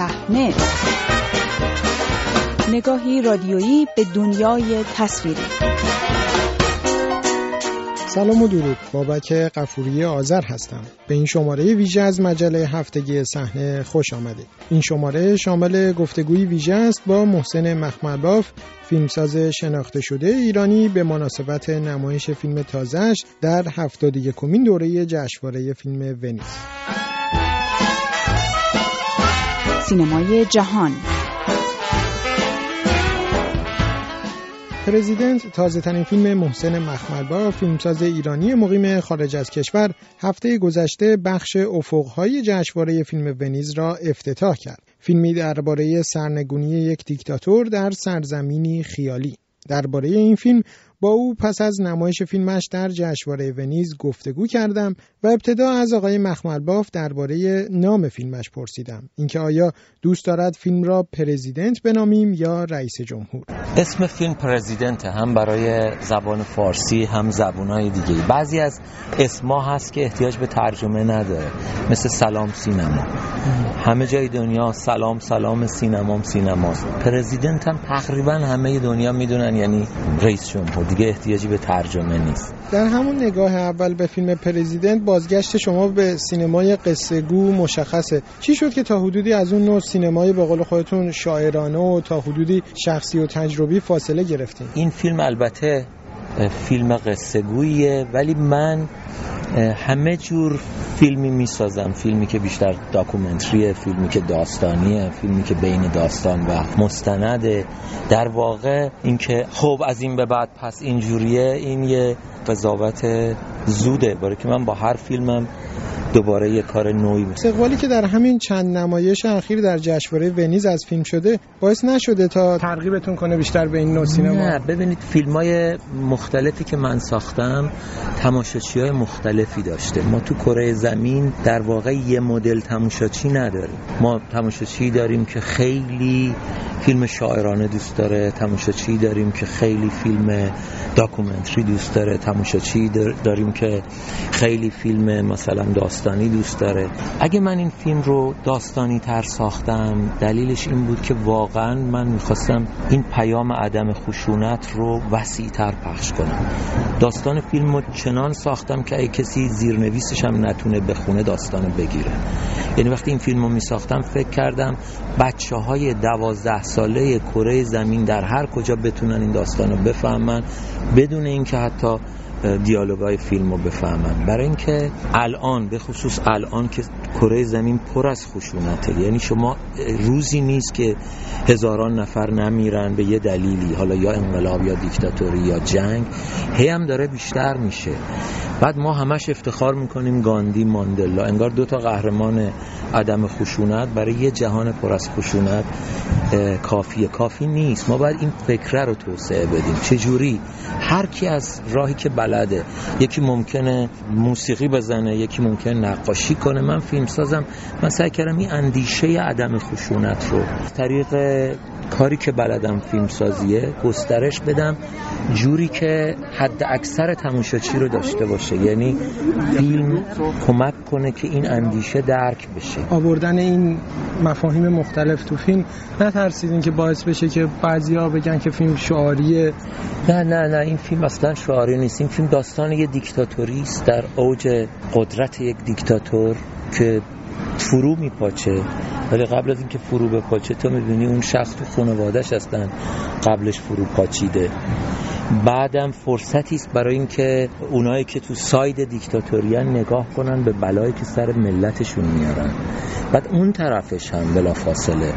صحنه. نگاهی رادیویی به دنیای تصویری. سلام و درود. بابک قفوری آذر هستم. به این شماره ویژه از مجله هفتگی صحنه خوش آمدید. این شماره شامل گفتگوی ویژه است با محسن مخملباف فیلمساز شناخته شده ایرانی به مناسبت نمایش فیلم تازهش در 71 کمین دوره جشنواره فیلم ونیز سینمای جهان پرزیدنت تازه ترین فیلم محسن مخملبا فیلمساز ایرانی مقیم خارج از کشور هفته گذشته بخش افقهای جشنواره فیلم ونیز را افتتاح کرد. فیلمی درباره سرنگونی یک دیکتاتور در سرزمینی خیالی. درباره این فیلم با او پس از نمایش فیلمش در جشنواره ونیز گفتگو کردم و ابتدا از آقای مخملباف درباره نام فیلمش پرسیدم. اینکه آیا دوست دارد فیلم را پرزیدنت بنامیم یا رئیس جمهور؟ اسم فیلم پرزیدنت هم برای زبان فارسی هم زبانهای دیگه بعضی از اسما هست که احتیاج به ترجمه نداره. مثل سلام سینما. همه جای دنیا سلام سلام سینمام سینماست. پرزیدنت هم تقریبا همه دنیا می‌دونن یعنی رئیس جمهور. دیگه احتیاجی به ترجمه نیست. در همون نگاه اول به فیلم پرزیدنت بازگشت شما به سینمای قصه گو مشخصه. چی شد که تا حدودی از اون نوع سینمای به قول خودتون شاعرانه و تا حدودی شخصی و تجربی فاصله گرفتین؟ این فیلم البته فیلم قصه گوییه ولی من همه جور فیلمی می‌سازم. فیلمی که بیشتر داکومنتریه فیلمی که داستانیه فیلمی که بین داستان و مستنده. در واقع اینکه خب از این به بعد پس اینجوریه این یه قضاوت زوده. برای که من با هر فیلمم دوباره یه کار نوعی بود استقبالی که در همین چند نمایش اخیر در جشنواره ونیز از فیلم شده باعث نشده تا ترغیبتون کنه بیشتر به این نوع سینما؟ نه ببینید فیلم های مختلفی که من ساختم تماشاچی های مختلفی داشته. ما تو کره زمین در واقع یه مدل تماشاچی نداریم. ما تماشاچی داریم که خیلی فیلم شاعرانه دوست داره تماشاچی داریم که خیلی فیلم داکومنتری دوست داره تماشاچی داریم که خیلی فیلم مثلا داستانی دوست داره. اگه من این فیلم رو داستانی تر ساختم دلیلش این بود که واقعا من می‌خواستم این پیام عدم خشونت رو وسیع تر پخش کنم. داستان فیلم رو چنان ساختم که اگه کسی زیرنویسش هم نتونه بخونه داستان بگیره. یعنی وقتی این فیلم رو میساختم فکر کردم بچه های دوازده ساله کره زمین در هر کجا بتونن این داستان رو بفهمن بدون اینکه حتی دیالوگای فیلم رو بفهمن. برای اینکه الان به خصوص الان که کره زمین پر از خشونته. یعنی شما روزی نیست که هزاران نفر نمیرن به یه دلیلی. حالا یا انقلاب یا دیکتاتوری یا جنگ. هی هم داره بیشتر میشه. بعد ما همش افتخار می‌کنیم گاندی ماندلا. انگار دو تا قهرمان عدم خشونت برای یه جهان پر از خشونت. کافیه. کافی نیست. ما باید این فکره رو توسعه بدیم. چجوری؟ هر کی از راهی که بلده. یکی ممکنه موسیقی بزنه یکی ممکنه نقاشی کنه. من فیلم سازم. من سعی کردم این اندیشه عدم خشونت رو. طریق کاری که بلدم فیلم سازیه گسترش بدم. جوری که حد اکثر تماشاچی رو داشته باشه. یعنی فیلم کمک کنه که این اندیشه درک بشه. آوردن این مفاهیم مختلف تو فیلم نترسیدین که باعث بشه که بعضیا بگن که فیلم شعاریه؟ نه نه نه این فیلم اصلا شعاری نیست. این فیلم داستان یه دیکتاتوری است در اوج قدرت یک دیکتاتور که فرو میپاچه. ولی قبل از اینکه فرو بپاچه تو می‌بینی اون شخص تو خانوادهش هستن قبلش فرو پاچیده. بعدم فرصتی است برای اینکه اونایی که تو ساید دیکتاتوریان نگاه کنن به بلایی که سر ملتشون میارن. بعد اون طرفش هم بلا فاصله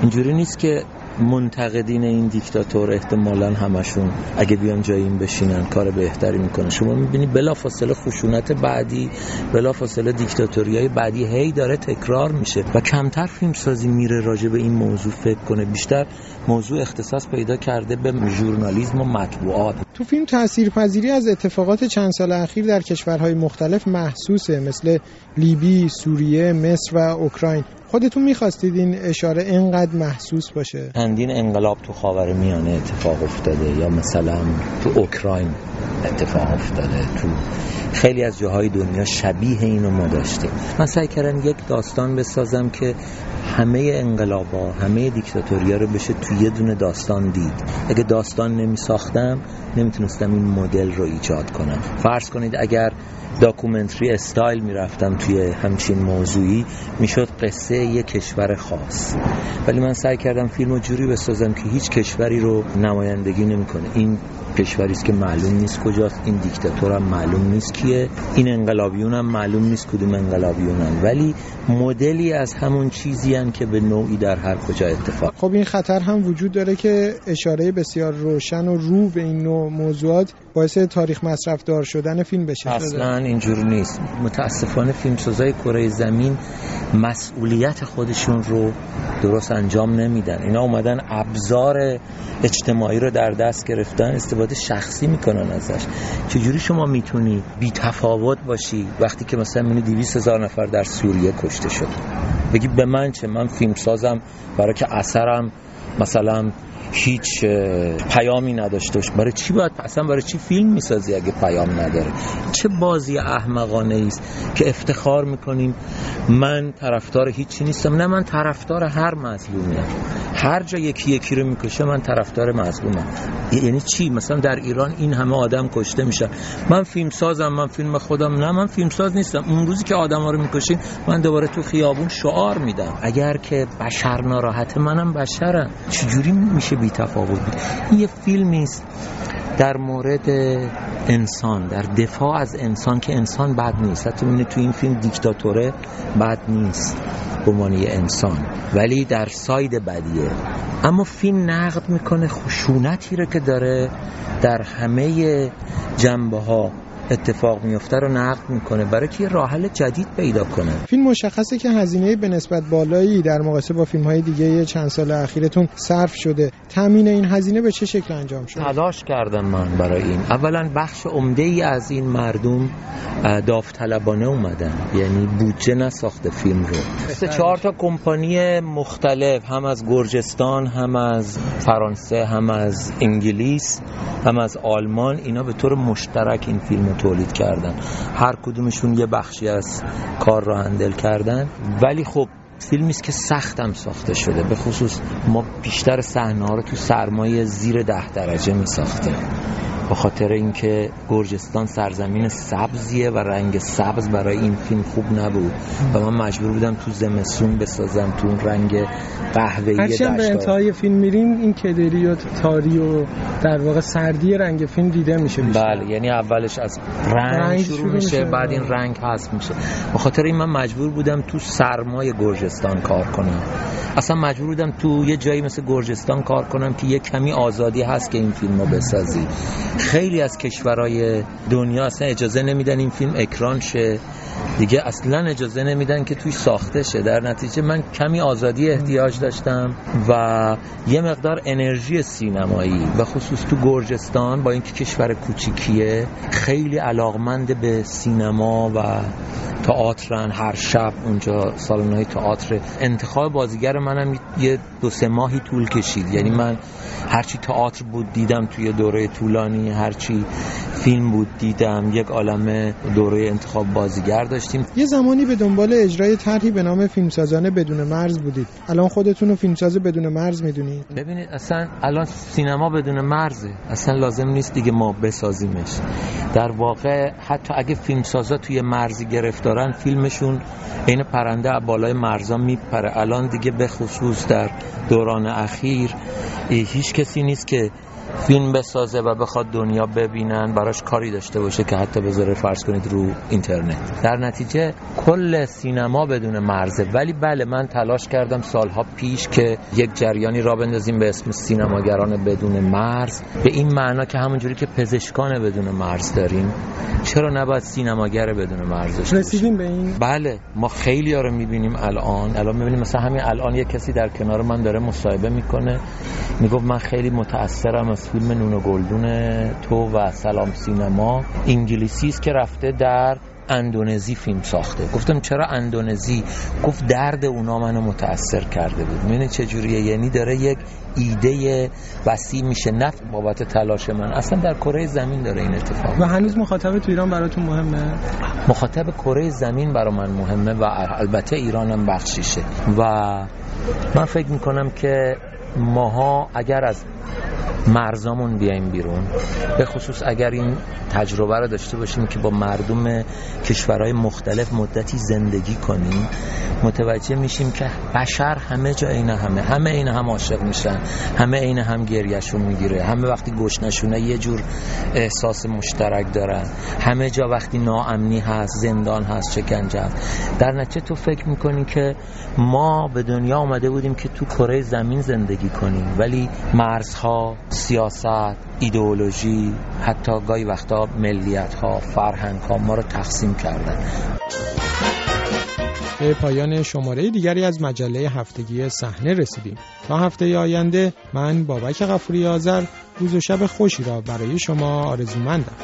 اینجوری نیست که منتقدین این دیکتاتور احتمالا همشون اگه بیان جای این بشینن کار بهتری می‌کنه شما می‌بینی بلا فاصله خشونت بعدی بلا فاصله دیکتاتوری های بعدی هی داره تکرار میشه و کمتر فیلم سازی میره راجع به این موضوع فکر کنه. بیشتر موضوع اختصاص پیدا کرده به ژورنالیسم و مطبوعات. تو فیلم تاثیرپذیری از اتفاقات چند سال اخیر در کشورهای مختلف محسوسه مثل لیبی، سوریه، مصر و اوکراین. خودتون می‌خواستید این اشاره اینقدر محسوس باشه؟ چندین انقلاب تو خاور میانه اتفاق افتاده یا مثلا تو اوکراین اتفاق افتاده. تو خیلی از جاهای دنیا شبیه اینو ما داشتیم. من سعی کردم یک داستان بسازم که همه انقلابا همه دیکتاتوریا رو بشه توی یه دونه داستان دید. اگه داستان نمی ساختم نمی‌تونستم این مدل رو ایجاد کنم. فرض کنید اگر داکومنتری استایل می‌رفتم توی همچین موضوعی می‌شد قصه یه کشور خاص. ولی من سعی کردم فیلم رو جوری بسازم که هیچ کشوری رو نمایندگی نمی‌کنه. این کشوری است که معلوم نیست کجاست. این دیکتاتور هم معلوم نیست کیه. این انقلابیون هم معلوم نیست کدوم انقلابیونن ولی مدلی از همون چیزی هم که به نوعی در هر کجا اتفاق. خب این خطر هم وجود داره که اشاره بسیار روشن و رو به این نوع موضوعات باعث تاریخ مصرف دار شدن فیلم بشه اصلا اینجور نیست. متاسفانه فیلمسازای کره زمین مسئولیت خودشون رو درست انجام نمیدن. اینا اومدن ابزار اجتماعی رو در دست گرفتن استفاده شخصی می‌کنن ازش. چجوری شما می‌تونی بی تفاوت باشی وقتی که مثلا می‌بینی 200 هزار نفر در سوریه کشته شد بگی به من چه؟ من فیلم سازم برای که اثرم مثلا هیچ پیامی نداشته برای چی باید اصلا برای چی فیلم می‌سازی اگه پیام نداره؟ چه بازی احمقانه است که افتخار می‌کنیم. من طرفدار هیچی نیستم. نه من طرفدار هر مظلومیم. هر جا یکی یکی رو می‌کشه من طرفدار مظلومم. یعنی چی؟ مثلا در ایران این همه آدم کشته میشن. من فیلم سازم من فیلم خودم نه من فیلم ساز نیستم. اون روزی که آدم ها رو می‌کشیم من دوباره تو خیابون شعار میدم. اگر که بشر ناراحت منم بشرم. چجوری میشه بی تفاوت بود. این یه فیلمی است در مورد انسان در دفاع از انسان که انسان بد نیست. حتی تو این فیلم دیکتاتوره بد نیست به انسان ولی در ساید بدیه. اما فیلم نقد می‌کنه خشونتی رو که داره در همه جنبه ها اتفاق میفته رو نقد می‌کنه. برای که راه حل جدید پیدا کنه؟ فیلم مشخصه که هزینه به نسبت بالایی در مقایسه با فیلم های دیگه چند سال اخیرتون صرف شده. تامین این هزینه به چه شکل انجام شده؟ تلاش کردم من برای این. اولا بخش عمده ای از این مردم داوطلبانه اومدن. یعنی بودجه نساخته فیلم رو. سه چهار تا کمپانی مختلف هم از گرجستان هم از فرانسه هم از انگلیس هم از آلمان اینا به طور مشترک این فیلم تولید کردن. هر کدومشون یه بخشی از کار را هندل کردن. ولی خب فیلمی است که سختم ساخته شده. به خصوص ما بیشتر صحنه ها رو تو سرمایه زیر ده درجه می ساختیم به خاطر اینکه گرجستان سرزمین سبزیه و رنگ سبز برای این فیلم خوب نبود. و من مجبور بودم تو زمستون بسازم تو اون رنگ قهوه‌ای هرچند به انتهای فیلم میریم این کدری و تاری و در واقع سردی رنگ فیلم دیده میشه بیشتر. بله یعنی اولش از رنگ, رنگ شروع, میشه, بعد این رنگ هست میشه. به خاطر این من مجبور بودم تو سرمای گرجستان کار کنم. اصلا مجبور بودم تو یه جایی مثل گرجستان کار کنم که یه کمی آزادی هست که این فیلم رو بسازی. خیلی از کشورهای دنیا اصلا اجازه نمیدن این فیلم اکران شه. دیگه اصلا اجازه نمیدن که توی ساخته شه. در نتیجه من کمی آزادی احتیاج داشتم و یه مقدار انرژی سینمایی و خصوص تو گرجستان با اینکه کشور کوچیکیه خیلی علاقمند به سینما و تئاترن. هر شب اونجا سالن های تئاتر. انتخاب بازیگر منم یه دو سه ماهی طول کشید. یعنی من هرچی تئاتر بود دیدم توی دوره طولانی هرچی فیلم بود دیدم. یک عالم دوره انتخاب بازیگر داشتیم. یه زمانی به دنبال اجرای طرحی به نام فیلمسازانه بدون مرز بودید. الان خودتون رو فیلمساز بدون مرز می‌دونید. ببینید اصلا الان سینما بدون مرزه. اصلا لازم نیست دیگه ما بسازیمش. در واقع حتی اگه فیلمسازا توی مرزی گرفتارن فیلمشون عین پرنده بالای مرزا میپره. الان دیگه به خصوص در دوران اخیر هیچ کسی نیست که فیلم بسازه و بخواد دنیا ببینن براش کاری داشته باشه که حتی بذاره فرض کنید رو اینترنت. در نتیجه کل سینما بدون مرزه. ولی بله من تلاش کردم سالها پیش که یک جریانی را بندازیم به اسم سینماگران بدون مرز. به این معنا که همونجوری که پزشکان بدون مرز داریم چرا نباید سینماگر بدون مرز رسیدیم به این؟ بله ما خیلی ها رو می‌بینیم الان. الان می‌بینیم مثلا همین الان یه کسی در کنار من داره مصاحبه می‌کنه. می‌گفت من خیلی متاثرم از فیلم نون و گلدون تو و سلام سینما انگلیسی است که رفته در اندونزی فیلم ساخته. گفتم چرا اندونزی؟ گفت درد اونا منو متاثر کرده بود. می‌دونی چه جوریه؟ یعنی داره یک ایده وسیع میشه. نه بابت تلاش من اصلا در کره زمین داره این اتفاق و هنوز مخاطب تو ایران براتون مهمه؟ مخاطب کره زمین برا من مهمه و البته ایرانم بخشیشه. و من فکر می‌کنم که ماها اگر از مرزامون بیایم بیرون. به خصوص اگر این تجربه رو داشته باشیم که با مردم کشورهای مختلف مدتی زندگی کنیم متوجه میشیم که بشر همه جا عین همه. همه عین هم عاشق میشن. همه عین هم گریهشون می‌گیره. همه وقتی گشنشونه یه جور احساس مشترک دارن. همه جا وقتی ناامنی هست زندان هست شکنجه هست. در نتیجه تو فکر می‌کنی که ما به دنیا آمده بودیم که تو کره زمین زندگی کنیم. ولی مرزها سیاست ایدئولوژی حتی گاهی وقتا ملیت ها فرهنگ ها ما رو تقسیم کردن. به پایان شماره دیگری از مجله هفتگی صحنه رسیدیم. تا هفته آینده من بابک غفوری آذر روز و شب خوشی را برای شما آرزومندم.